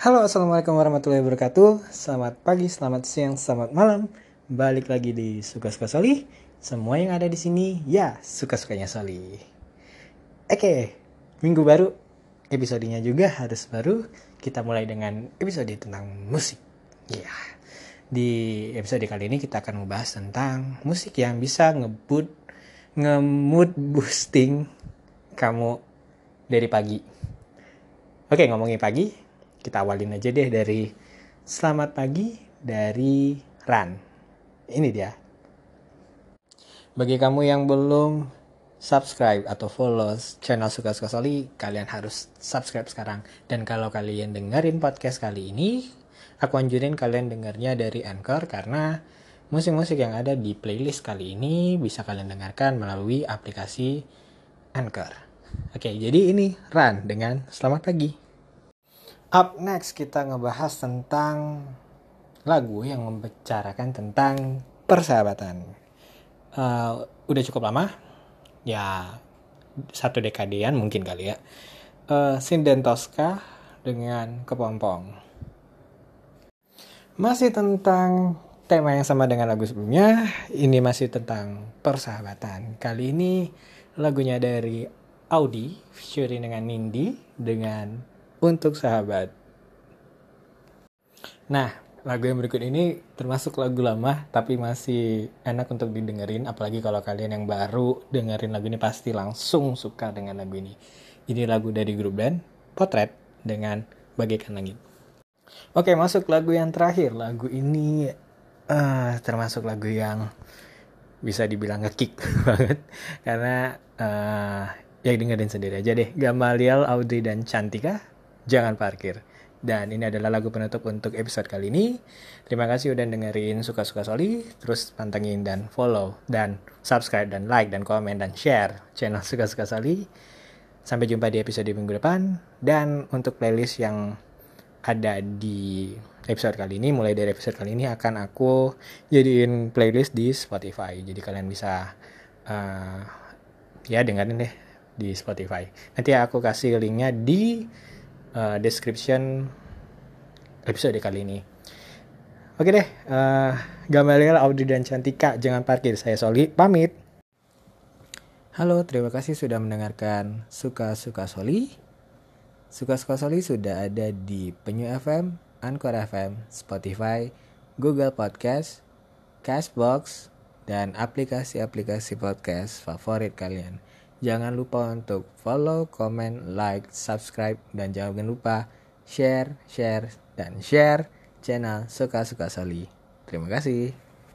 Halo, assalamualaikum warahmatullahi wabarakatuh. Selamat pagi, selamat siang, selamat malam. Balik lagi di suka-suka Soli. Semua yang ada di sini, ya suka-sukanya Soli. Oke, minggu baru, episodenya juga harus baru. Kita mulai dengan episode tentang musik. Ya, di episode kali ini kita akan membahas tentang musik yang bisa ngebut, nge-mood boosting kamu dari pagi. Oke, ngomongin pagi, kita awalin aja deh dari selamat pagi dari Ran. Ini dia. Bagi kamu yang belum subscribe atau follow channel Suka Suka Soli, kalian harus subscribe sekarang. Dan kalau kalian dengerin podcast kali ini, aku anjurin kalian dengarnya dari Anchor karena musik-musik yang ada di playlist kali ini bisa kalian dengarkan melalui aplikasi Anchor. Oke, jadi ini Ran dengan selamat pagi. Up next kita ngebahas tentang lagu yang membicarakan tentang persahabatan. Uh, udah cukup lama, ya satu dekadean mungkin kali ya. Uh, Tosca dengan Kepompong. Masih tentang tema yang sama dengan lagu sebelumnya, ini masih tentang persahabatan. Kali ini lagunya dari Audi featuring dengan Nindi dengan untuk sahabat. Nah, lagu yang berikut ini termasuk lagu lama tapi masih enak untuk didengerin apalagi kalau kalian yang baru dengerin lagu ini pasti langsung suka dengan lagu ini. Ini lagu dari grup band Potret dengan Bagaikan Langit. Oke, masuk lagu yang terakhir. Lagu ini uh, termasuk lagu yang bisa dibilang ngekick banget karena uh, ya dengerin sendiri aja deh. Gamaliel, Audrey dan Cantika jangan parkir. Dan ini adalah lagu penutup untuk episode kali ini. Terima kasih udah dengerin Suka-Suka Soli. Terus pantengin dan follow dan subscribe dan like dan komen dan share channel Suka-Suka Soli. Sampai jumpa di episode minggu depan. Dan untuk playlist yang ada di episode kali ini, mulai dari episode kali ini akan aku jadiin playlist di Spotify. Jadi kalian bisa uh, ya dengerin deh di Spotify. Nanti aku kasih linknya di uh, description episode kali ini. Oke deh, uh, Gamaliel, Audi, dan Cantika, jangan parkir. Saya Soli, pamit. Halo, terima kasih sudah mendengarkan Suka-Suka Soli. Suka-Suka Soli sudah ada di Penyu FM, Anchor FM, Spotify, Google Podcast, Cashbox, dan aplikasi-aplikasi podcast favorit kalian. Jangan lupa untuk follow, comment, like, subscribe, dan jangan lupa share, share, dan share channel Suka-Suka Soli. Terima kasih.